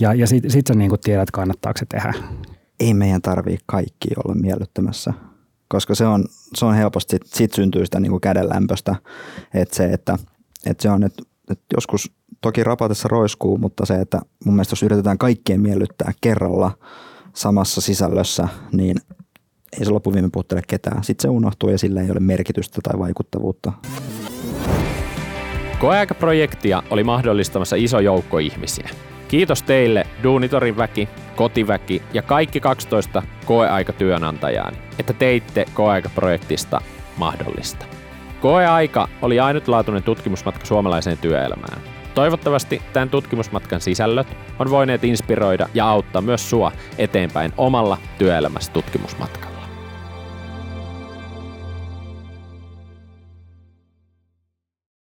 Ja, ja sitten sit sä niin kuin tiedät, kannattaako se tehdä. Ei meidän tarvii kaikki olla miellyttämässä, koska se on, se on helposti, sit, sit syntyy sitä niin kädenlämpöstä, että se, että, että se on, että, että joskus toki rapatessa roiskuu, mutta se, että mun mielestä jos yritetään kaikkien miellyttää kerralla samassa sisällössä, niin ei se loppuviime puhuttele ketään. Sitten se unohtuu ja sillä ei ole merkitystä tai vaikuttavuutta. Koeaikaprojektia oli mahdollistamassa iso joukko ihmisiä. Kiitos teille, Duunitorin väki, kotiväki ja kaikki 12 koeaikatyönantajaan, että teitte koeaikaprojektista mahdollista. Koeaika oli ainutlaatuinen tutkimusmatka suomalaiseen työelämään. Toivottavasti tämän tutkimusmatkan sisällöt on voineet inspiroida ja auttaa myös sua eteenpäin omalla työelämässä tutkimusmatkalla.